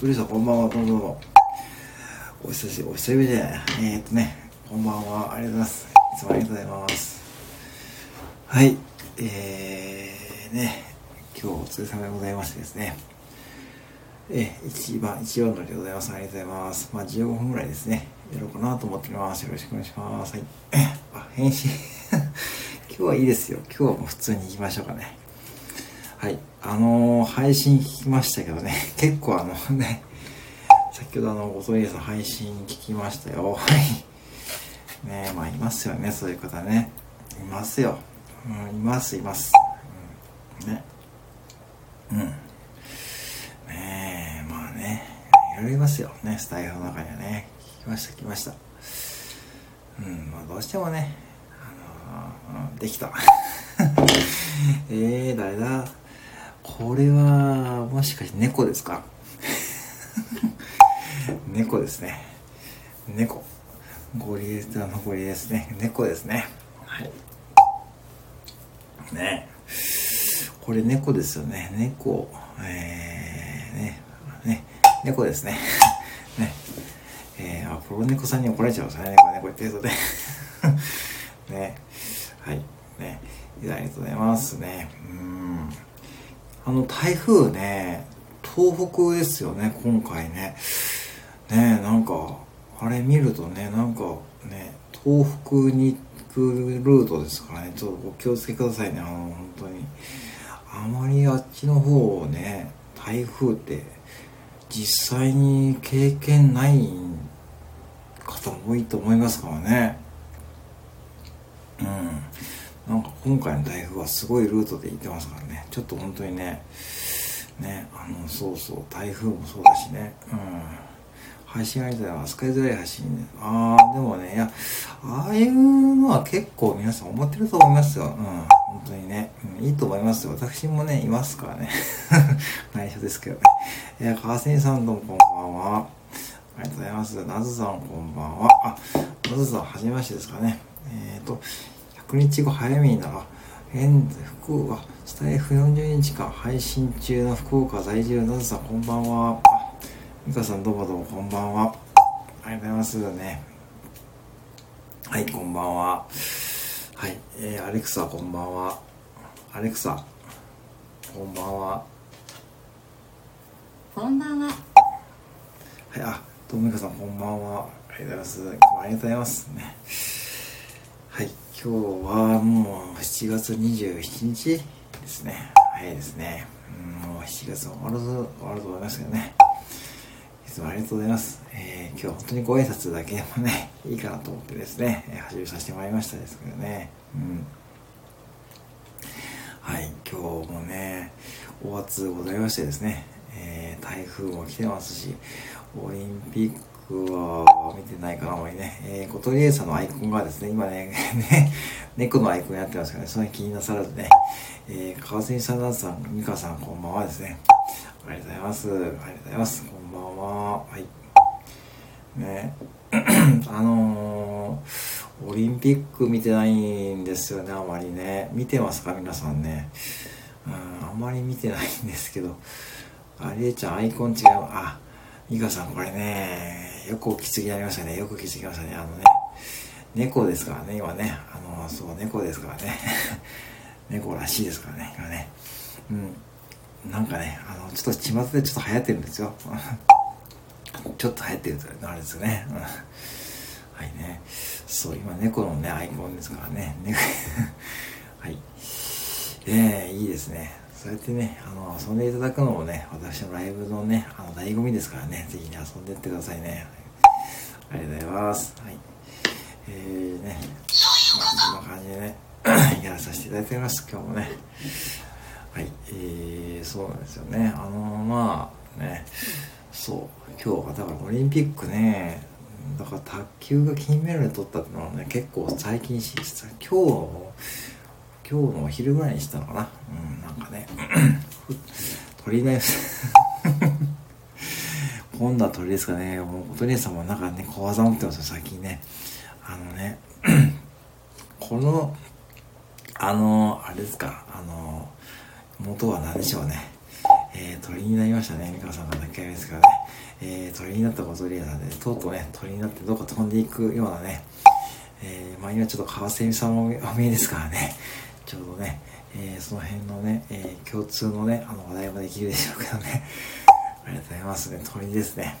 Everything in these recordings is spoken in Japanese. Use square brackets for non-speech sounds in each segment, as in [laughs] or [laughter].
鳥さんこんばんは。どうもどうも。お久しぶりお久しぶりで。えー、っとねこんばんは。ありがとうございます。いつもありがとうございます。はい。えー、ね今日お疲れ様でございましてですね。え一番一番乗りでございます。ありがとうございます。まあ15分ぐらいですね。やろうかなと思っております。よろしくお願いします。はい。[coughs] あ返信。[laughs] 今日はいいですよ。今日はもう普通に行きましょうかね。はい。あのー、配信聞きましたけどね、[laughs] 結構あのね、先ほどあの、ごとりさん配信聞きましたよ。[laughs] はい。ねまあいますよね、そういう方ね。いますよ。うん、います、います。うん、ね。うん。ねえ、まあね、いろいろいますよ。ね、スタイルの中にはね。聞きました、聞きました。うん、まあどうしてもね、あのー、できた。[laughs] えー、誰だ？これは、もしかして猫ですか？[laughs] 猫ですね。猫。ゴリエスタのゴリですね。猫ですね。はい。ねこれ猫ですよね。猫。えー、ね。ね。猫ですね。[laughs] ね。えー、あ、プロ猫さんに怒られちゃうんですね。猫、猫言ってるとね。[laughs] ね。はい。ね。ありがとうございますね。うん。あの、台風ね、東北ですよね、今回ね。ねなんか、あれ見るとね、なんかね、東北に行くルートですからね、ちょっとお気をつけくださいね、あの、本当に。あまりあっちの方をね、台風って実際に経験ない方も多いと思いますからね。うん。なんか今回の台風はすごいルートで行ってますからね。ちょっと本当にねねあのそうそう台風もそうだしね。うん。配信相手は扱いづらい配信。ああでもねいやああいうのは結構皆さん思ってると思いますよ。うん。本当にね、うん、いいと思いますよ。私もねいますからね。[laughs] 内緒ですけどね。いや川瀬さんどうもこんばんは。ありがとうございます。なずさんこんばんは。あ、なずさんはじめましてですかね。えっ、ー、と、100日後早めになら、現在、福岡、スタイフ40日間配信中の福岡在住のずさん、こんばんは。美香さん、どうもどうも、こんばんは。ありがとうございますね。はい、こんばんは。はい、えー、アレクサ、こんばんは。アレクサ、こんばんは。こんばんは。はい、あ、ともみかさん、こんばんは。ありがとうございます。ありがとうございますね。今日はもう7月27日ですね。早いですね。もう7月終わるぞ、終わると思いますけどね。いつもありがとうございます。えー、今日本当にご挨拶だけでもね、[laughs] いいかなと思ってですね、えー、始めさせてもらいましたですけどね。うん。はい、今日もね、お暑ございましてですね、えー、台風も来てますし、オリンピックク僕は見てないかな、あまりね。えー、コトリエーサのアイコンがですね、今ね、[laughs] ね、猫のアイコンやってますからね、それ気になさらずね、えー、川瀬さん、さん、美香さん、こんばんはですね。ありがとうございます。ありがとうございます。こんばんは。はい。ね、[clears throat] あのー、オリンピック見てないんですよね、あまりね。見てますか、皆さんね。うん、あんまり見てないんですけど。あ、りえちゃん、アイコン違う。あ、美香さん、これね、よく気づきありましたね。よく気づきましたね。あのね、猫ですからね、今ね。あの、そう、猫ですからね。[laughs] 猫らしいですからね、今ね。うん。なんかね、あの、ちょっと巷でちょっと流行ってるんですよ。[laughs] ちょっと流行ってるとあれですよね。はいね。そう、今猫のね、アイコンですからね。猫 [laughs] はい。ええー、いいですね。そうやってね、あの、遊んでいただくのもね、私のライブのね、あの、醍醐味ですからね、ぜひね、遊んでってくださいね。ありがとうございます。はい。えーね、まあ、そんな感じでね、[clears throat] やらさせていただいております、今日もね。はい。えー、そうなんですよね。あの、まあ、ね、そう、今日はだからオリンピックね、だから卓球が金メダル取ったってのはね結構最近し今日今日のお昼ぐらいにしたのかなうんなんかね鳥居す今度は鳥ですかねもうお鳥さんもなんかね小技持ってますよ最近ねあのね [clears throat] このあのあれですかあの元は何でしょうねえー、鳥になりましたね。美香さんが何回目ですからね。えー、鳥になったことリエさんで、とうとうね、鳥になってどっか飛んでいくようなね、えー、まあ今ちょっと川瀬美さんもお見えですからね、ちょうどね、えー、その辺のね、えー、共通のね、あの話題もできるでしょうけどね。ありがとうございますね。鳥ですね。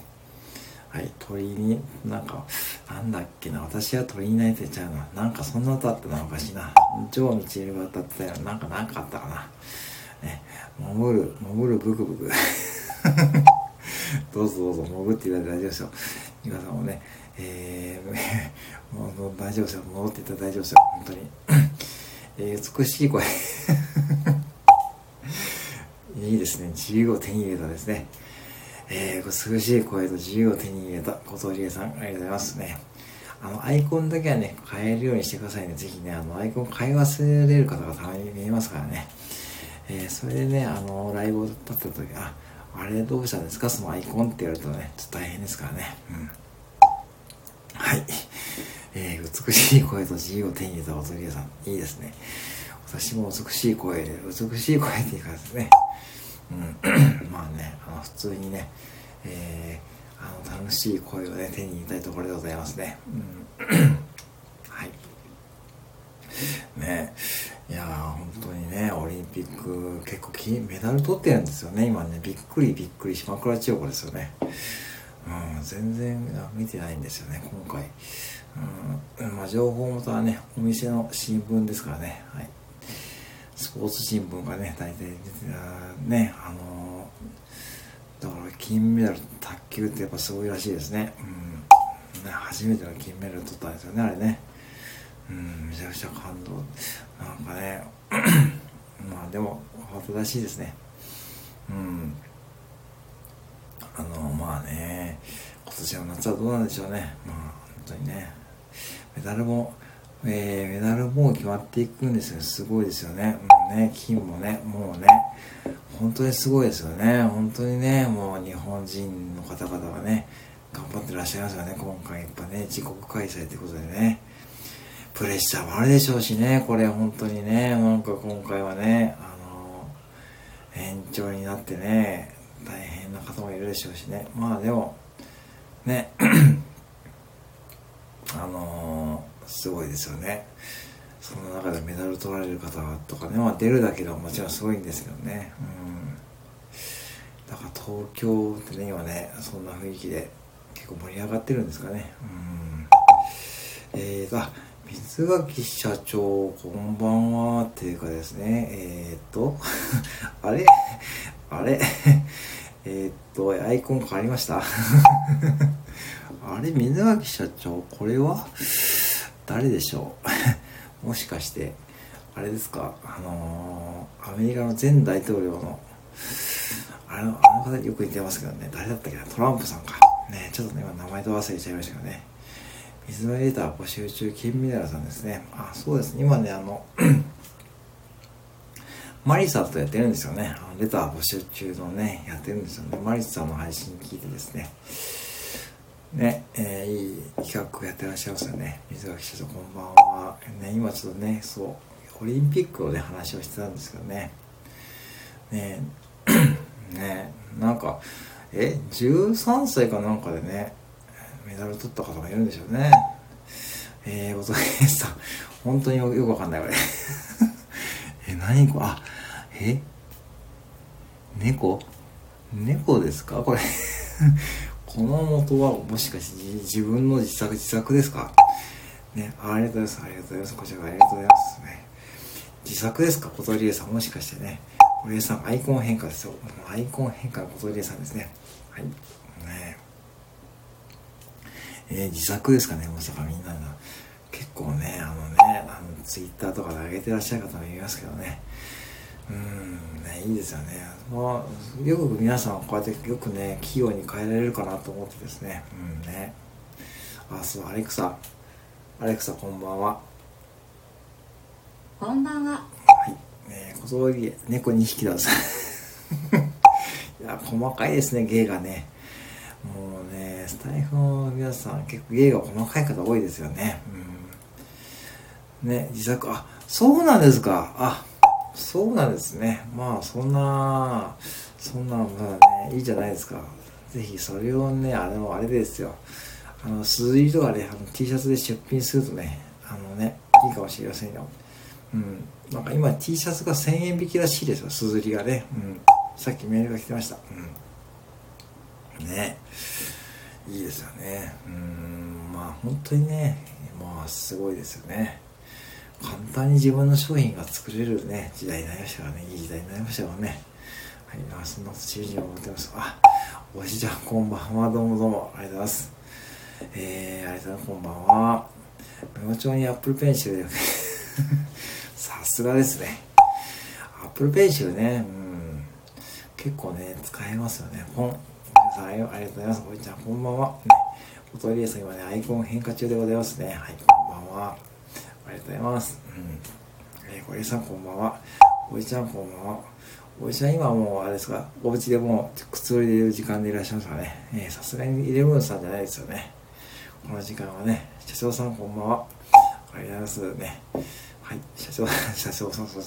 はい、鳥に、なんか、なんだっけな、私は鳥になりてちゃうな。なんかそんな歌ってのおかしいな。超道枝が歌ってたよ。なんかなんかあったかな。ね、潜る、潜るブクブク。[laughs] どうぞどうぞ潜っていただいて大丈夫ですよ。皆さんもね、えー、[laughs] もう大丈夫ですよ。戻っていただいて大丈夫ですよ。本当に。えー、美しい声。[laughs] いいですね。自由を手に入れたですね。えー、美しい声と自由を手に入れた小鳥江さん、ありがとうございますね。あの、アイコンだけはね、変えるようにしてくださいね。ぜひね、あの、アイコン変え忘れる方がたまに見えますからね。えー、それでね、あの、ライブを撮った時、あ、あれどうしたんですか？そのアイコンって言われるとね、ちょっと大変ですからね。うん。はい。えー、美しい声と自由を手に入れた踊り屋さん。いいですね。私も美しい声で、美しい声っていうかですね。うん。[coughs] まあね、あの、普通にね、えー、あの、楽しい声をね、手に入れたいところでございますね。うん。[coughs] はい。ねいや本当にねオリンピック結構金メダル取ってるんですよね今ねびっくりびっくり島倉千代子ですよねうん全然見てないんですよね今回うんまあ情報元はねお店の新聞ですからねはいスポーツ新聞がね大体出てねあのー、だから金メダル卓球ってやっぱすごいらしいですね。うん。ね初めての金メダル取ったんですよねあれね。うんめちゃくちゃ感動。なんかね [clears throat] まあでも本当らしいですね。うん。あのまあね今年の夏はどうなんでしょうね。まあ本当にねメダルもえー、メダルも決まっていくんですよ。すごいですよね。もうね、金もね、もうね、本当にすごいですよね。本当にね、もう日本人の方々がね、頑張ってらっしゃいますよね。今回やっぱね、自国開催ということでね。プレッシャーもあるでしょうしね、これ本当にね、なんか今回はね、あの、延長になってね、大変な方もいるでしょうしね。まあでも、ね、[clears throat] あのすごいですよね。その中でメダル取られる方とかね、まあ出るだけでももちろんすごいんですけどね。うん。だから東京ってね、今ね、そんな雰囲気で結構盛り上がってるんですかね。うん。えーと、あ、水垣社長、こんばんは。っていうかですね、えー、っと、[laughs] あれ？あれ？えっと、アイコン変わりました？[laughs] あれ水垣社長、これは？誰でしょう？[laughs] もしかして、あれですか？あのー、アメリカの前大統領の、あれの、あの方によく似てますけどね、誰だったっけな？トランプさんか。ね、ちょっとね、今名前と忘れちゃいましたけどね。水のレーター募集中、金ミネラルさんですね。あ、そうですね。今ね、あの、[clears throat] マリさんとやってるんですよね。あのレター募集中のね、やってるんですよね。マリさんの配信聞いてですね。ね、えー、いい企画をやってらっしゃいますよね。水垣社長、こんばんは。ね、今ちょっとね、そう、オリンピックをね、話をしてたんですけどね。ね、[clears throat] ね、なんか、え、13歳かなんかでね、メダル取った方がいるんでしょうね。えー、ございました。本当によくわかんない、これ。[laughs] え、何こ、あ、え猫？猫ですか？これこの元はもしかして自分の自作自作ですか？ね、ありがとうございます。ありがとうございます。こちらありがとうございますね。自作ですか？小鳥さん。もしかしてね。小鳥さん、アイコン変化ですよ。アイコン変化の小鳥さんですね。はい。ねえー、自作ですかね、まさかみんなが。結構ね、あのね、あの、ツイッターとかで上げてらっしゃる方もいますけどね。うん、ね、いいですよね。まあ、よく皆さんこうやってよくね、器用に変えられるかなと思ってですね。うんね。あ、そう、アレクサ。アレクサ、こんばんは。こんばんは。はい。えー、小り猫2匹だ。[laughs] いや、細かいですね、芸がね。もうね、スタイフの皆さん、結構芸が細かい方多いですよね。うん。ね、自作、あ、そうなんですか。あ、そうなんですね。まあ、そんな、そんな、まあね、いいじゃないですか。ぜひそれをね、あの、あれですよ。あの、鈴木とかね、あの T シャツで出品するとね、あのね、いいかもしれませんよ。うん。なんか今 T シャツが1000円引きらしいですよ、鈴木がね。うん。さっきメールが来てました。うん。ね。いいですよね。うん。まあ本当にね、まあすごいですよね。簡単に自分の商品が作れるね、時代になりましたからね。いい時代になりましたからね。はい、あそんなことに思ってます。あ、おじちゃんこんばんは。どうもどうも。ありがとうございます。えー、ありがとうございます。こんばんは。メモ帳にアップルペンシルで [laughs] さすがですね。アップルペンシルね、うん。結構ね、使えますよね。本。さん、ありがとうございます。おじちゃん、こんばんは。ね、おとりえさん、今ね、アイコン変化中でございますね。はい、こんばんは。ありがとうございます。うん。えー、小りさん、こんばんは。おじちゃん、こんばんは。おじちゃん、今もう、あれですか、お家でもう、くつろいでいる時間でいらっしゃいますかね？えさすがにイレブンさんじゃないですよね。この時間はね、社長さん、こんばんは。ありがとうございますね。はい、社長、[laughs] 社長さん、そうですね。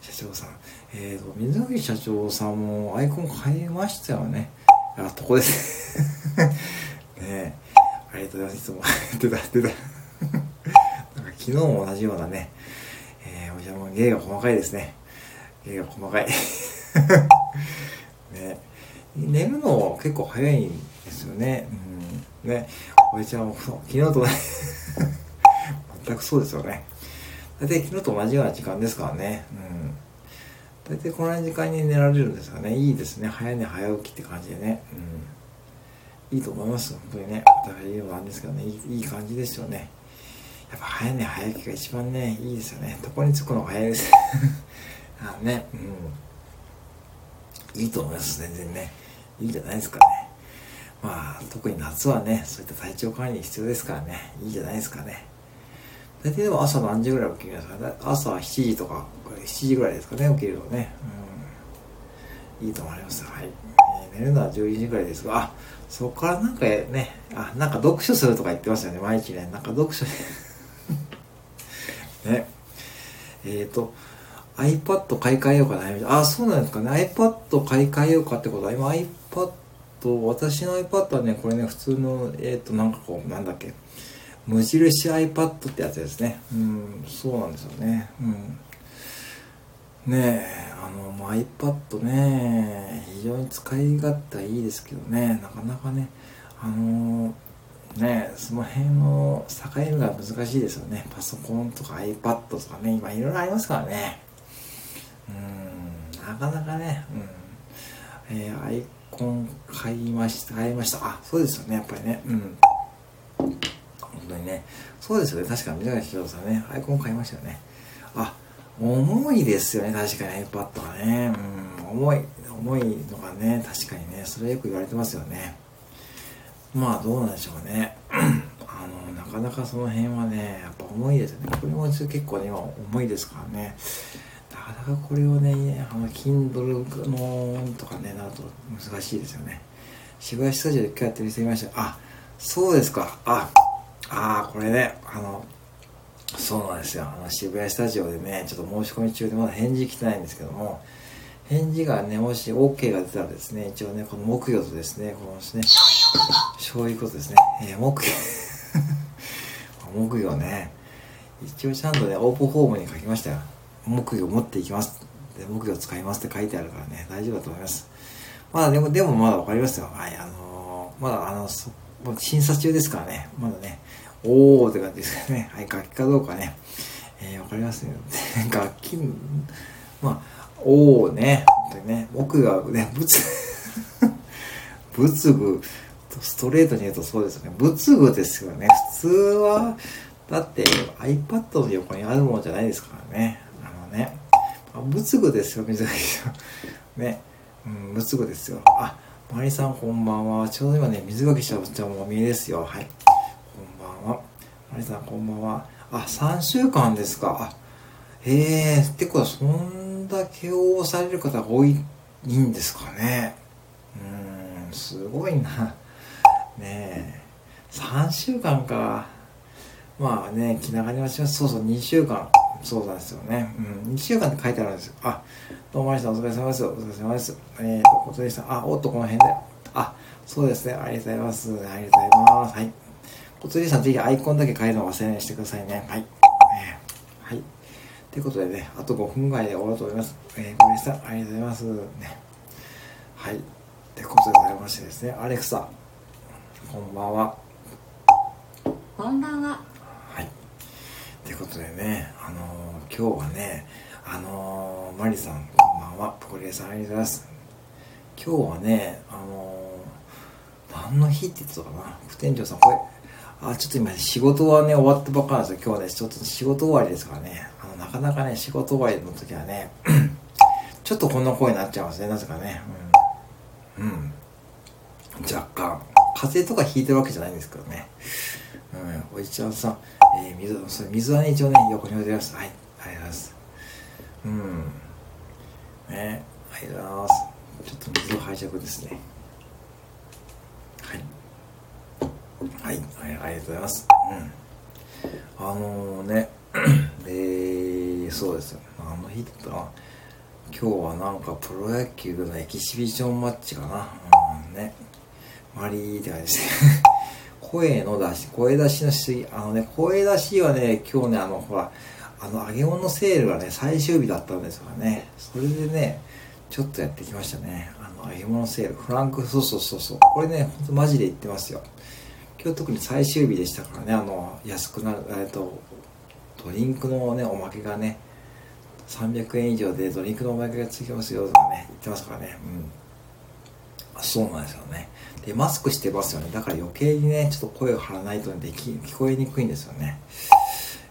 社長さん。えっ、ー、と、水垣社長さんもアイコン変えましたよね。あ、とこです [laughs] ねありがとうございます。いつも。出た、出た。昨日も同じようなね、えー、おじゃも芸が細かいですね。芸が細かい。[laughs] ね。寝るの結構早いんですよね。うん。ね。おじちゃんも昨日とね [laughs] 全くそうですよね。大体昨日と同じような時間ですからね。うん。大体この時間に寝られるんですよね。いいですね。早寝早起きって感じでね。うん。いいと思います。本当にね。お互い言うのなんですけどね。いいい感じですよね。やっぱ早寝早起きが一番ね、いいですよね。床に着くのが早いです。[laughs] あね。うん。いいと思います。全然ね。いいんじゃないですかね。まあ、特に夏はね、そういった体調管理必要ですからね。いいじゃないですかね。大体でも朝何時ぐらい起きるんですかね朝7時とか7時ぐらいですかね起きるのね、うん、いいと思いますはい、えー、寝るのは12時ぐらいですがあそこからなんかねあなんか読書するとか言ってましたよね毎日ねなんか読書ねえっ、ー、と iPad 買い替えようかなあそうなんですかね iPad 買い替えようかってことは今 iPad 私の iPad はねこれね普通のえっ、ー、となんかこうなんだっけ無印 iPad ってやつですね。うん、そうなんですよね。うん。ねえ、あの、まあ、iPad ね、非常に使い勝手はいいですけどね、なかなかね、あのねその辺の境目が難しいですよね。パソコンとか iPad とかね、今いろいろありますからね。うん、なかなかね、うん。えー、アイコン買いました、買いました。あ、そうですよね、やっぱりね。うん本。当にね。そうですよね。確かに水垣宏さんね、アイコン買いましたよね。あ、重いですよね。確かに iPad がね。うん、重い、重いのがね、確かにね、それよく言われてますよね。まあ、どうなんでしょうね。[clears throat] あの、なかなかその辺はね、やっぱ重いですよね。これも結構ね、重いですからね。なかなかこれをね、あの、Kindle のとかね、なると難しいですよね。渋谷スタジオで一回やってみてみました。あ、そうですか。あ、あ、これね、あの、そうなんですよ。あの、渋谷スタジオでね、ちょっと申し込み中でまだ返事来てないんですけども、返事がね、もし OK が出たらですね、一応ね、この木魚とですね、このですね、そういうことですね、えー、木魚 [laughs] 木魚ね、一応ちゃんとね、オープンフォームに書きましたよ。木魚持っていきます。で、木魚使いますって書いてあるからね、大丈夫だと思います。まだでも、でもまだわかりますよ。はい、あのー、まだあの、審査中ですからね、まだね、おーって感じですけどね、はい、楽器かどうかね、えー、わかりますね。[laughs] 楽器、まあ、おーね、本当にね、僕がね、仏、[laughs] 仏具、ストレートに言うとそうですよね。仏具ですよね。普通は、だって iPad の横にあるものじゃないですからね。あのね。仏具ですよ、水垣さん。ね。うん、仏具ですよ。あ、マリさんこんばんは。ちょうど今ね、水垣しゃぶちゃもお見えですよ。はい。こんばんはマリさんこんばんは。あ、3週間ですか。あ、ええー、ってことはそんだけ応募される方が多いんですかね。うん、すごいな。ねえ。3週間か。まあね、気長に待ちます。そうそう、2週間。そうなんですよね。うん、2週間って書いてあるんですよ。あ、どうもありがとうお疲れ様です。お疲れ様です。えーと、ことでした。あ、おっと、この辺で。あ、そうですね。ありがとうございます。ありがとうございます。はい。こつりさん、ぜひアイコンだけ変えるのを忘れないようにしてくださいね。はい。えー、はい。ということでね、あと5分ぐらいで終わると思います。えー、ごめんなさい。ありがとうございます。ね。はい。ってことでございましてですね、アレクサ、こんばんは。こんばんは。はい。ということでね、あのー、今日はね、あのー、マリさん、こんばんは。ポコリエさん、ありがとうございます。今日はね、あのー、何の日って言ってたかな？副店長さん、これ、あ、ちょっと今仕事はね、終わったばっかなんですよ。今日はね、ちょっと仕事終わりですからね。あの、なかなかね、仕事終わりの時はね、[clears throat] ちょっとこんな声になっちゃいますね。なぜかね。うん。うん。若干。風邪とかひいてるわけじゃないんですけどね。うん。おじちゃんさん、えー、水、水はね、一応ね、横に置いてます。はい。ありがとうございます。うん。ね、ありがとうございます。ちょっと水を拝借ですね。はい、はい、ありがとうございます。うん。あのー、ね、[clears throat] えー、そうですよ。あの日だな。今日はなんかプロ野球のエキシビションマッチかな。うん、ね。マリーって感じですね。[laughs] 声の出し、声出しのし、あのね、声出しはね、今日ね、あの、ほら、あの、揚げ物セールがね、最終日だったんですからね。それでね、ちょっとやってきましたね。あの、揚げ物セール。フランク、そうそうそうそう。これね、ほんとマジで言ってますよ。今日特に最終日でしたからねあの安くなるえっとドリンクのねおまけがね300円以上でドリンクのおまけがつきますよとかね言ってますからねうんそうなんですよね。でマスクしてますよね。だから余計にねちょっと声を張らないとでき聞こえにくいんですよね。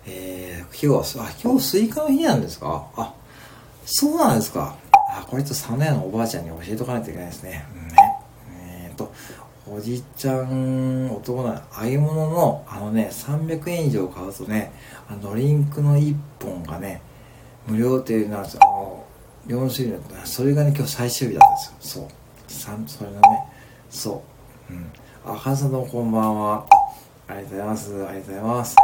えー、今日はあ今日スイカの日なんですか？あそうなんですか。あこれとサナヤのおばあちゃんに教えとかないといけないですね,、うんね。えーとおじちゃん、男な揚げ物のの、あのね、300円以上買うとね、あのドリンクの1本がね、無料っていうのは、あの、4種類の、それがね、今日最終日だったんですよ。そう。さんそれがね、そう。うん。あ、かさんどうもこんばんは。ありがとうございます。ありがとうございます。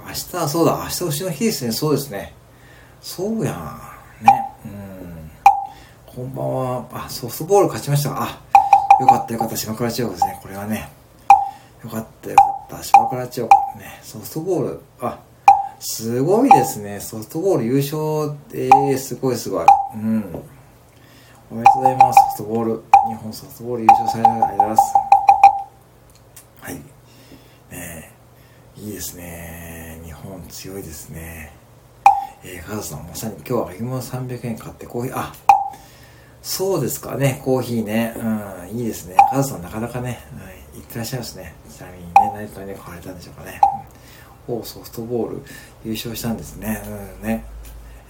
明日はそうだ、明日牛の日ですね。そうですね。そうやん。ね。うん。こんばんは。あ、ソフトボール勝ちましたあ、よかったよかった、島倉千代子ですね。これはね。よかったよかった、島倉千代子。ね、ソフトボール。あ、すごいですね。ソフトボール優勝、えー、すごいすごい。うん。おめでとうございます。ソフトボール。日本ソフトボール優勝されたありがとうございます。はい。ねいいですね。日本強いですね。えー、カズさん、まさに今日は芋300円買ってコーヒー、あ、そうですかね、コーヒーね。うん、いいですね。カズさんなかなかね、うん、行ってらっしゃいますね。ちなみにね、何とね、買われたんでしょうかね。うん、おソフトボール優勝したんですね。うんね。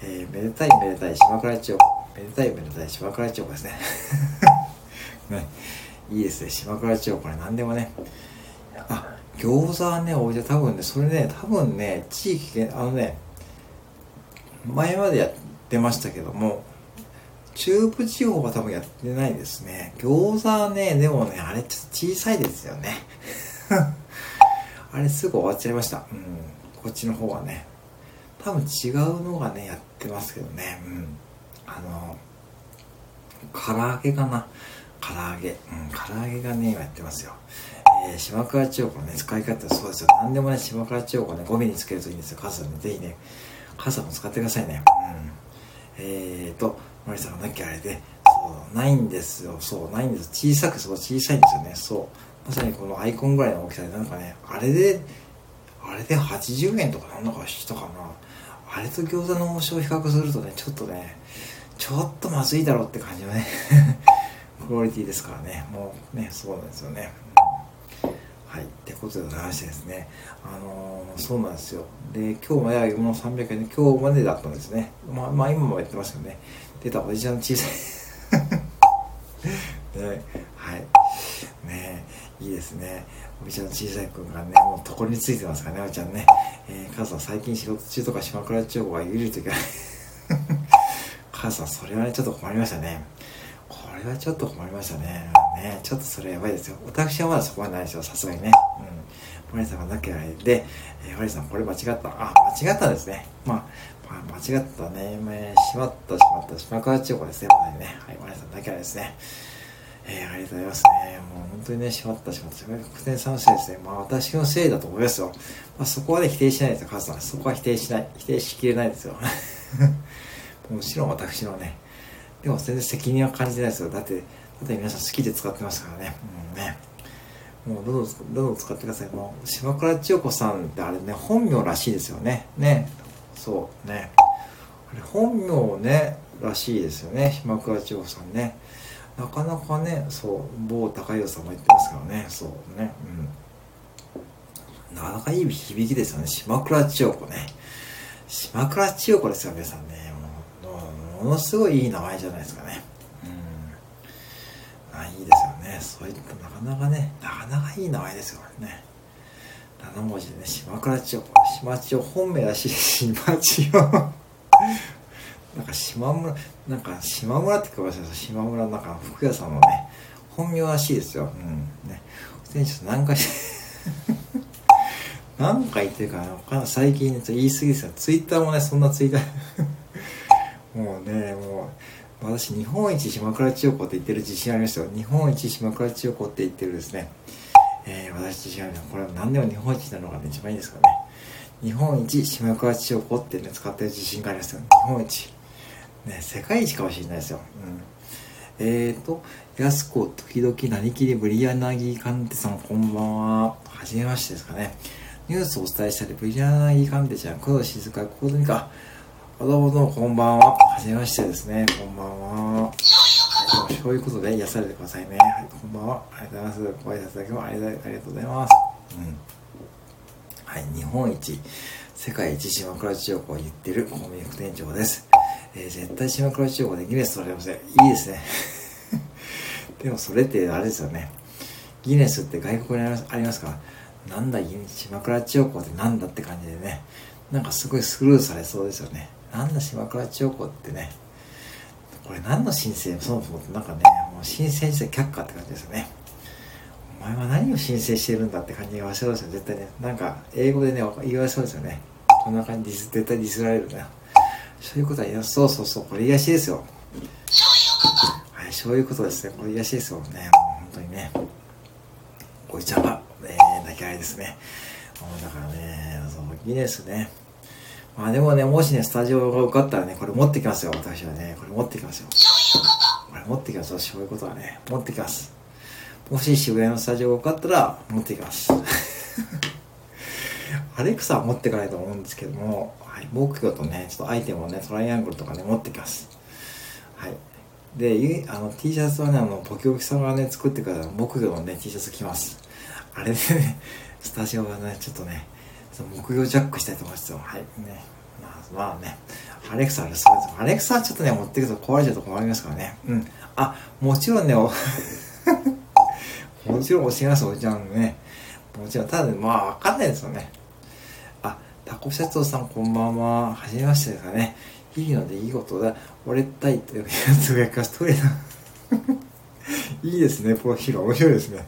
えー、めでたいめでたい島倉町。めでたいめでたい島倉町ですね。ね。いいですね。島倉町。これ何でもね。あ、餃子はね、おいで多分ね、それね、多分ね、地域、あのね、前までやってましたけども、中部地方は多分やってないですね。餃子はね、でもね、あれちょっと小さいですよね。あれすぐ終わっちゃいました。うん。こっちの方はね。多分違うのがね、やってますけどね。うん。あの、唐揚げかな。唐揚げ。うん、唐揚げがね、今やってますよ。えー、島倉千代子のね、使い方そうですよ。何でもね、島倉千代子ね、ゴミにつけるといいんですよ。傘ね、ぜひね、傘も使ってくださいね。うん。えーと、マリさんがなきゃあれで、そう、ないんですよ。そう、ないんです。小さく、そう、小さいんですよね。そう。まさにこのアイコンぐらいの大きさで、なんかね、あれで、あれで80円とかなんのかしたかな。あれと餃子の王将を比較するとね、ちょっとね、ちょっとまずいだろうって感じのね、[laughs] クオリティですからね。もうね、そうなんですよね。はい。ってことでございましてですね。あのー、そうなんですよ。で、今日までは4の300円で、今日までだったんですね。まあ、まあ、今もやってますけどね。出たおじちゃんの小さい [laughs] ねはいねいいですねおびちゃんの小さいくんがね、もう床についてますからね、おびちゃんね。えー、母さん最近仕事中とか島倉千代子がゆるい時は [laughs] 母さんそれはね、ちょっと困りましたね。これはちょっと困りましたね。ね、ちょっとそれやばいですよ。私はまだそこはないですよ、さすがにね。うん。マリさんがなきゃないで、えー、マリさんこれ間違った。あ、間違ったですね。まあ、まあ、間違ったね。えー、しまった、しまった、島倉千代子ですね、まだね。はい、マリさんなきゃですね。えー、ありがとうございますね。もう本当にね、しまったしまった。国天さんのせいですね。まあ私のせいだと思いますよ。まあそこはね、否定しないですよ、カズさん。そこは否定しない。否定しきれないですよ。[laughs] もちろん私のね。でも全然責任は感じてないですよ。だって、だって皆さん好きで使ってますからね。もうね。もうどうぞ、どうぞ使ってください。もう、島倉千代子さんってあれね、本名らしいですよね。ね。そうね。あれ本名ね、らしいですよね。島倉千代子さんね。なかなかねそう某高弘さんも言ってますからねそうねうんなかなかいい響きですよね島倉千代子ね島倉千代子ですよ皆さんねものすごいいい名前じゃないですかね。うん。あいいですよね。そういったなかなかねなかなかいい名前ですよね。7文字でね島倉千代子島千代本名らしい。島千代なんか島村、なんか島村って書きました島村なんか福屋さんのね、本名らしいですよ。うん。ね。選手何回何回言ってるかな最近、ね、言い過ぎですよ。ツイッターもね、そんなツイッター、私、日本一島倉千代子って言ってる自信ありますよ。日本一島倉千代子って言ってるですね。えー、私自信あります。これは何でも日本一なのが、ね、一番いいですかね。日本一島倉千代子ってね、使ってる自信がありますよ。日本一。ね、世界一かもしれないですよ。うん、えーと、やすこ、時々何きりブリアナギカンテさん、こんばんは。はじめましてですかね。ニュースをお伝えしたり、ブリアナギカンテちゃん、工藤静香、コードミカ。どうもどうも、こんばんは。はじめましてですね。こんばんは。そういうことで癒されてくださいね。はい、こんばんは。ありがとうございます。ご挨拶だけもありがとうございます。うん。はい、日本一、世界一島倉千代子を言ってるコミック店長です。えー、絶対島倉千代子でギネス取れません。いいですね。[laughs] でもそれってあれですよね。ギネスって外国にありますありますか？なんだ、島倉千代子ってなんだって感じでね。なんかすごいスルーされそうですよね。なんだ島倉千代子ってね。これ何の申請そもそもなんかね、もう申請して却下って感じですよね。お前は何を申請してるんだって感じがわせそうですよ、絶対ね。なんか、英語でね、言われそうですよね。こんな感じで絶対ディスられるな。そういうことはいや、そうそうそう、これ癒しですよ。はい、そういうことですね。これ癒しですよね。もう本当にね。おいちゃんは、え、泣き合いですね。もうだからね、そう、ギネスね。まあでもね、もしね、スタジオが受かったらね、これ持ってきますよ、私はね。これ持ってきますよ。これ持ってきますよ、そういうことはね。持ってきます。もし渋谷のスタジオが受かったら、持ってきます。[laughs] アレクサは持っていかないと思うんですけども、はい、木魚とね、ちょっとアイテムをね、トライアングルとかね、持ってきます。はい。で、あの、T シャツはね、あの、ポキポキさんがね、作ってから木魚のね、T シャツ着ます。あれでね、スタジオがね、ちょっとね、その木魚ジャックしたいと思いますよ。はい。ね。まあ、まあね、アレクサは、そうです。アレクサはちょっとね、持っていくと壊れちゃうと困りますからね。うん。あ、もちろんね、お [laughs] もちろん教えます、おじちゃんね。もちろん、ただ、まあ、わかんないですよね。あタコシャツさんこんばんは。はじめましてですかね。いいのでいいことだ。折れたいというやつがかしトイレだ。[laughs] いいですね、プロフィール。面白いですね。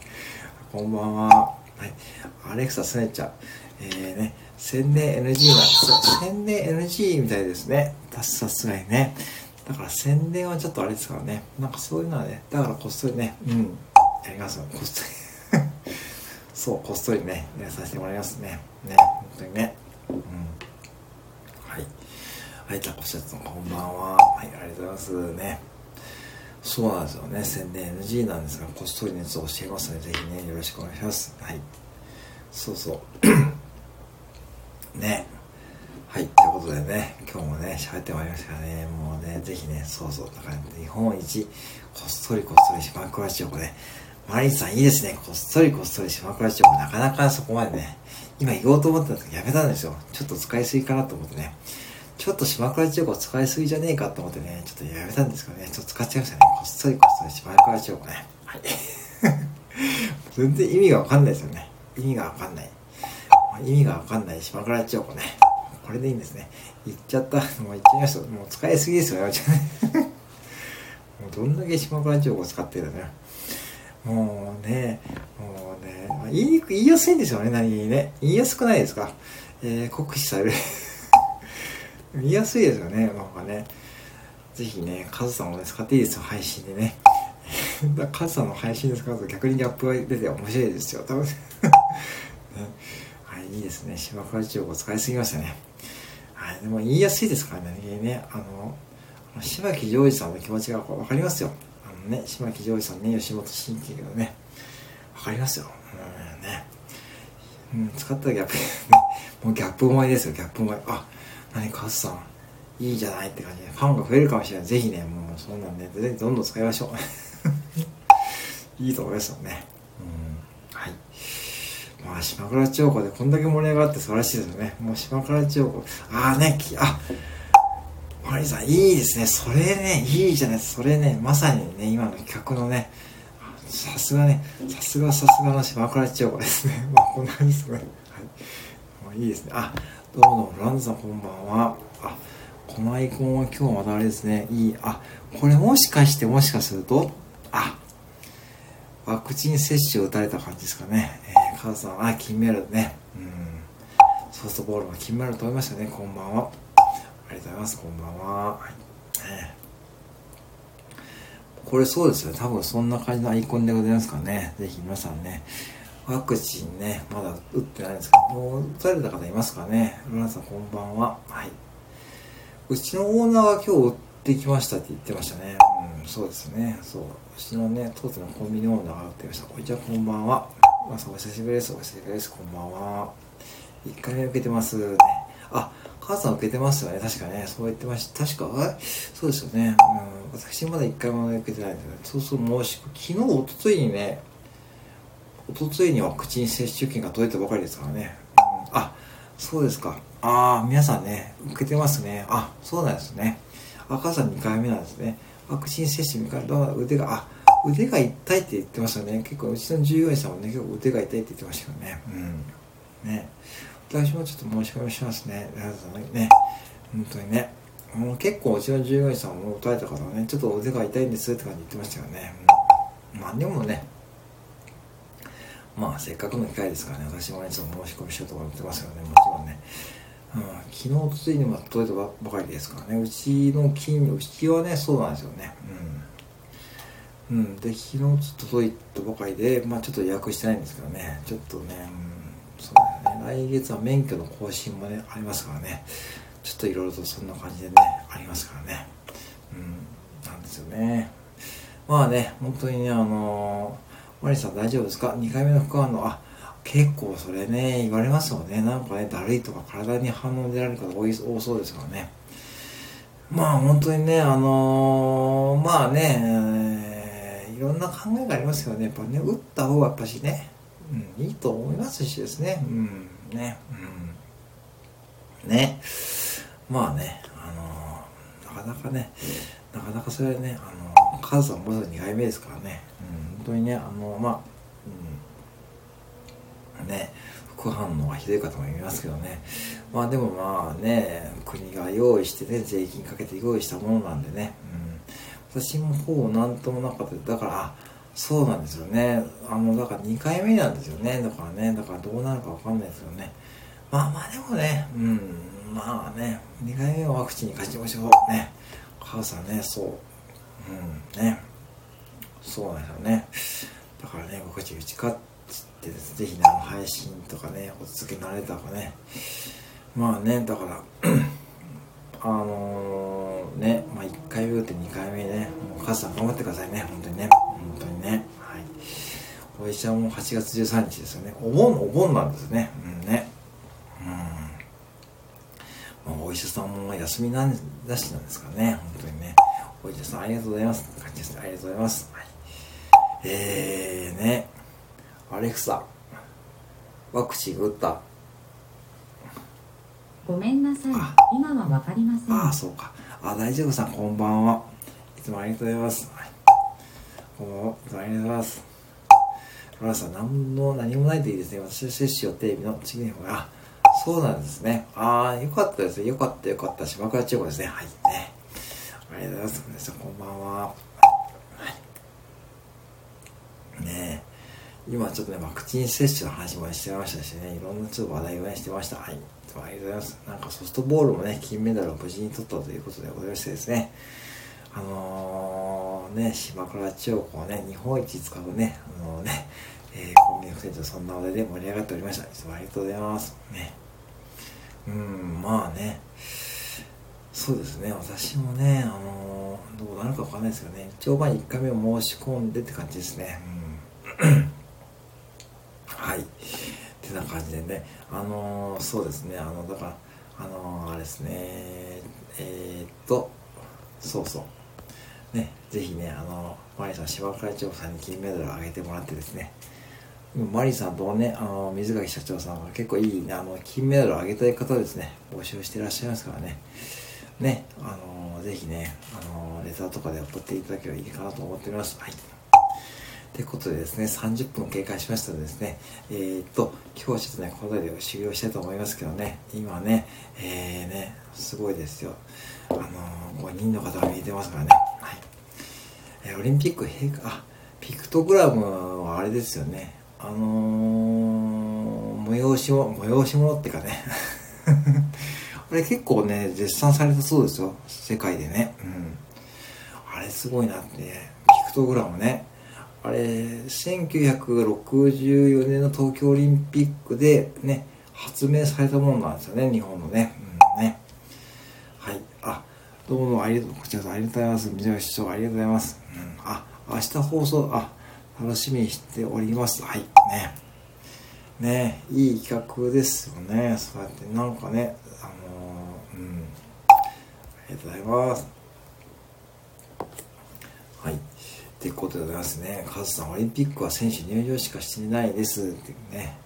こんばんは。はい。アレクサ、スネちゃん。えーね、宣伝 NG なんですよ。宣伝 NG みたいですね。さすがにね。だから宣伝はちょっとあれですからね。なんかそういうのはね、だからこっそりね、うん。やりますよ、こっそり。[laughs] そう、こっそりね、やさせてもらいますね。ね、本当にね。うん。はい。はい、タコシャツのこんばんは。はい、ありがとうございますね。そうなんですよね。宣伝 NG なんですが、こっそり熱を教えますので、ぜひね、よろしくお願いします。はい。そうそう。ね。はい、ということでね、今日もね、喋ってまいりましたからね、もうね、ぜひね、そうそう、だから、日本一、こっそりこっそり島倉千代子ね、マリンさんいいですね、こっそりこっそり島倉千代子、なかなかそこまでね、今言おうと思ったんですけど、やめたんですよ。ちょっと使いすぎかなと思ってね。ちょっと島倉千代子使いすぎじゃねえかと思ってね、ちょっとやめたんですけどね、ちょっと使っちゃいましたね。こっそりこっそり島倉千代子ね。はい。[laughs] 全然意味がわかんないですよね。意味がわかんない。意味がわかんない島倉千代子ね。これでいいんですね。言っちゃった。もう言っちゃいました。もう使いすぎですよ、ね、[laughs] もうどんだけ島倉千代子使ってるのね。もうね、もうね、言いにく言いやすいんですよね、何にね。言いやすくないですか？えー、酷使される。[laughs] 言いやすいですよね、なんかね。ぜひね、カズさんもね、使っていいですよ、配信でね。[laughs] カズさんの配信で使うと逆にギャップが出て面白いですよ、多分。ね、い、いですね。島倉千代子使いすぎましたね。はい、でも言いやすいですからね、ね、あの、柴木ジョージさんの気持ちがわかりますよ。あのね、島木ジョージさんね、吉本新喜劇のね、わかりますよ。うんね。うん、使ったらギャップ、もうギャップ思いですよ、ギャップ思い。あ、何、カズさん、いいじゃないって感じで、ファンが増えるかもしれない。ぜひね、もうそんなんでね、どんどん使いましょう。[laughs] いいと思いますよね。うん。はい。まあ、島倉千代子でこんだけ盛り上がって素晴らしいですよね。もう島倉千代子、ああね、あ、マリさん、いいですね。それね、いいじゃないそれね、まさにね、今の企画のね、さすがね、さすがさすがの島倉千代子ですね。まあ、こんな感じですね。はい。もういいですね。あ、どうもどうも、ランズさんこんばんは。あ、このアイコンは今日またあれですね。いい。あ、これもしかしてもしかすると、あ、ワクチン接種を打たれた感じですかね。えー、カズさん、あ、金メダルね。うん。ソフトボールも金メダル取りましたね。こんばんは。ありがとうございます。こんばんは。はい。これそうですよ。多分そんな感じのアイコンでございますかね。ぜひ皆さんね、ワクチンね、まだ打ってないんですけど、もう打たれた方いますかね。皆さんこんばんは。はい。うちのオーナーが今日打ってきましたって言ってましたね。うん、そうですね。そう。うちのね、当店のコンビニオーナーがってました。こんにちは、こんばんは。まあ、お久しぶりです。お久しぶりです。こんばんは。1回目受けてますね。あ、母さん受けてますよね。確かね。そう言ってました。確か、そうですよね。うん。私まだ1回も受けてないんで、ね、そうそう、申し、昨日、おとといにね、おとといにワクチン接種券が届いたばかりですからね。うん、あ、そうですか。ああ、皆さんね、受けてますね。あ、そうなんですね。赤さん2回目なんですね。ワクチン接種2回、腕が、あ、腕が痛いって言ってましたね。結構、うちの従業員さんもね、結構腕が痛いって言ってましたけどね。うん。ね。私もちょっと申し込みしますね。ね。本当にね。もう結構うちの従業員さんも打たれた方はね、ちょっと腕が痛いんですって感じ言ってましたよね。うん、まあでもね、まあせっかくの機会ですからね、私もね、ちょっと申し込みしようと思ってますよね、もちろんね。うん、昨日、ついにも届いたばかりですからね、うちの金、うちはね、そうなんですよね。うん。うん、で、昨日ちょっと届いたばかりで、まあちょっと予約してないんですけどね、ちょっとね、うん、そうだね、来月は免許の更新もね、ありますからね、ちょっといろいろとそんな感じでね、ありますからね。うん、なんですよね。まあね、本当にね、あのー、マリさん大丈夫ですか ?2 回目の副反応、あ、結構それね、言われますよね。なんかね、だるいとか体に反応出られる方多い多そうですからね。まあ本当にね、あのー、まあね、ろんな考えがありますよね。やっぱね、打った方がやっぱしね、うん、いいと思いますしですね。うん、ね、うん。ね。まあね、あのー、なかなかね、なかなかそれはね、あのー、カズさんまだ2回目ですからね、うん、本当にね、あのー、まあ、ね副反応がひどい方もいますけどねまあでもまあね国が用意してね税金かけて用意したものなんでね、うん、私もほぼ何ともなかっただからそうなんですよね。あのだから2回目なんですよね。だからねだからどうなるか分かんないですよね。まあまあでもねうんまあね2回目はワクチンに勝ちましょうね。母さんねそう。うんね。そうなんですよね。だからね僕たち打ち勝ってぜひね、配信とかね、お続けられたかね。まあね、だから、[clears throat] あのー、回目打って2回目ね、もう母さん頑張ってくださいね、本当にね。本当にね。はい。お医者も8月13日ですよね。お盆、お盆なんですね。うんね。うん。まあ、お医者さんも休みなんだしなんですかね、本当にね。お医者さんありがとうございます。感じです。ありがとうございます。はい、えーね。アレクサ、ワクチン打ったごめんなさい。今はわかりません。ああ、そうか。あ、大丈夫さん、こんばんは。いつもありがとうございます。こんばんは。いつもありがとうございます。ロラさん、何の、何もないといいですね。私の接種予定日の次の方が、そうなんですね。ああ、よかったですね。よかったよかった。芝倉千代子ですね。はい。ね。ありがとうございます。皆さん、こんばんは。はい。ねえ。今ちょっとね、ワクチン接種の話もしてましたしね、いろんなちょっと話題をね、してました。はい。ありがとうございます。なんかソフトボールもね、金メダルを無事に取ったということでございましてですね。あのー、ね、島倉千代子をね、日本一使うね、あのー、ね、えー、コンビニ店長そんな話題で盛り上がっておりました。いつもありがとうございます。ね。うん、まあね、そうですね、私もね、あのー、どうなるかわかんないですけどね、一応まあ1回目を申し込んでって感じですね。うん、てな感じでね、あの、そうですね、あの、だから、あの、あれですね、えー、っと、そうそう。ね、ぜひね、あの、マリさん、芝会長さんに金メダルをあげてもらってですね、マリさんとね、あの、水垣社長さんが結構いい、ね、あの、金メダルをあげたい方ですね、募集してらっしゃいますからね、ね、あの、ぜひね、あの、レターとかで送っていただければいいかなと思っております。はい。ということでですね、30分経過しましたのでですね、えー、っと、今日はちょっとね、この辺で終了したいと思いますけどね、今ね、えー、ね、すごいですよ。あの5人の方が見えてますからね。はい。えオリンピック閉会、あ、ピクトグラムはあれですよね。あのー、催し物、催し物っていうかね。[laughs] あれ結構ね、絶賛されたそうですよ。世界でね。うん。あれすごいなって、ね、ピクトグラムね。あれ、1964年の東京オリンピックでね、発明されたものなんですよね、日本のね。うん、ね。はい。あ、どうもありがとう、こちらありがとうございます。水橋市長ありがとうございます。うん。あ、明日放送、あ、楽しみにしております。はい。ね。ねいい企画ですよね。そうやって、なんかね、あのー、うん。ありがとうございます。はい。ってことでございますね。カズさん、オリンピックは選手入場しかしてないです。っていうね。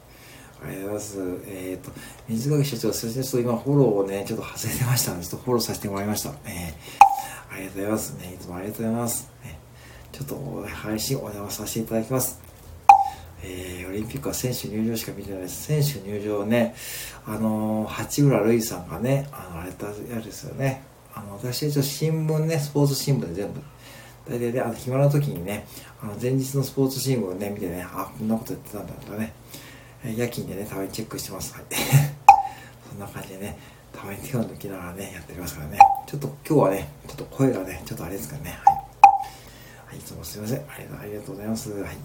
ありがとうございます。えっ、ー、と、水垣社長、すみません。ちょっと今フォローをね、ちょっと外れてましたので、ちょっとフォローさせてもらいました。えー、ありがとうございます。ね、いつもありがとうございます。ね、ちょっと配信お邪魔させていただきます。えー、オリンピックは選手入場しか見てないです。選手入場ね、あのー、八浦塁さんがね、あの、あれたやですよね。あの、私一応新聞ね、スポーツ新聞で全部大体ね、あの暇な時にね、あの前日のスポーツ新聞をね、見てね、あ、こんなことやってたんだとかね、夜勤でね、たまにチェックしてます。はい。[laughs] そんな感じでね、たまに手を抜きながらね、やっておりますからね。ちょっと今日はね、ちょっと声がね、ちょっとあれですからね。はい。はい、いつもすいません。ありがとうがとうございます。はい。っ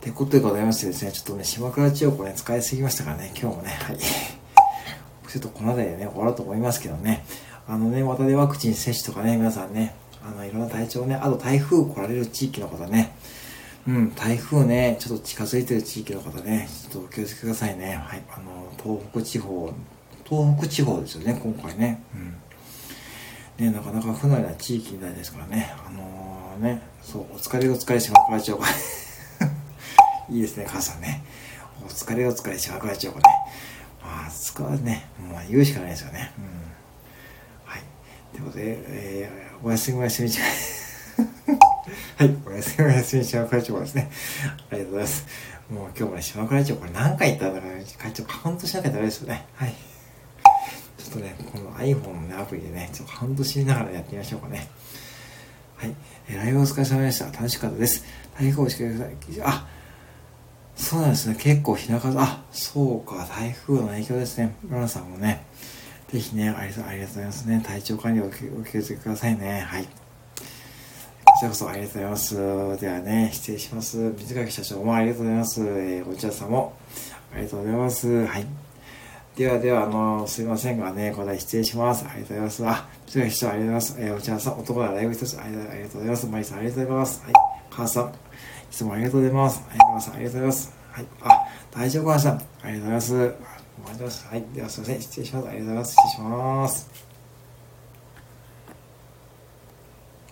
てことでございましてですね、ちょっとね、島倉千代子ね、使いすぎましたからね、今日もね、はい。[laughs] ちょっとこの辺りでね、終わろうと思いますけどね。あのね、またね、ワクチン接種とかね、皆さんね、あの、いろんな体調ね、あと台風来られる地域の方ね、うん、台風ね、ちょっと近づいてる地域の方ね、ちょっとお気をつけくださいね。はい、あの、東北地方、東北地方ですよね、今回ね。うん。ね、なかなか不慣れな地域みたいですからね。あのー、ね、そう、お疲れお疲れ島倉町がいいですね、母さんね。お疲れお疲れ島倉町がね。まあ、使わね、まあ、言うしかないですよね。うん。ということで、えー、おやすみおやすみちゃんはい、おやすみおやすみ島倉町ですね。ありがとうございます。もう今日もね、島倉町これ何回言ったんだから、会長カウントしなきゃダメですよね。はい。ちょっとね、この iPhone の、ね、アプリでね、ちょっとカウントしながらやってみましょうかね。はい。えー、ライブお疲れ様でした。楽しかったです。台風をしてください。あ、そうなんですね。結構日中、あ、そうか、台風の影響ですね。ラナさんもね、ぜひね、ありがとうございますね。体調管理をお気をつけくださいね。はい。こちらこそありがとうございます。ではね、失礼します。水垣社長もありがとうございます。えー、お茶さんもありがとうございます。はい。ではでは、あの、すいませんがね、これ失礼します。ありがとうございます。あ、水垣社長ありがとうございます。えー、お茶さん、男ならライブ一つありがとうございます。マリさんありがとうございます。はい。母さん、いつもありがとうございます。はい、母さんありがとうございます。はい。あ、大丈夫母さん、ありがとうございます。ありがとうございます。はい。では、すいません。失礼します。ありがとうございます。失礼します。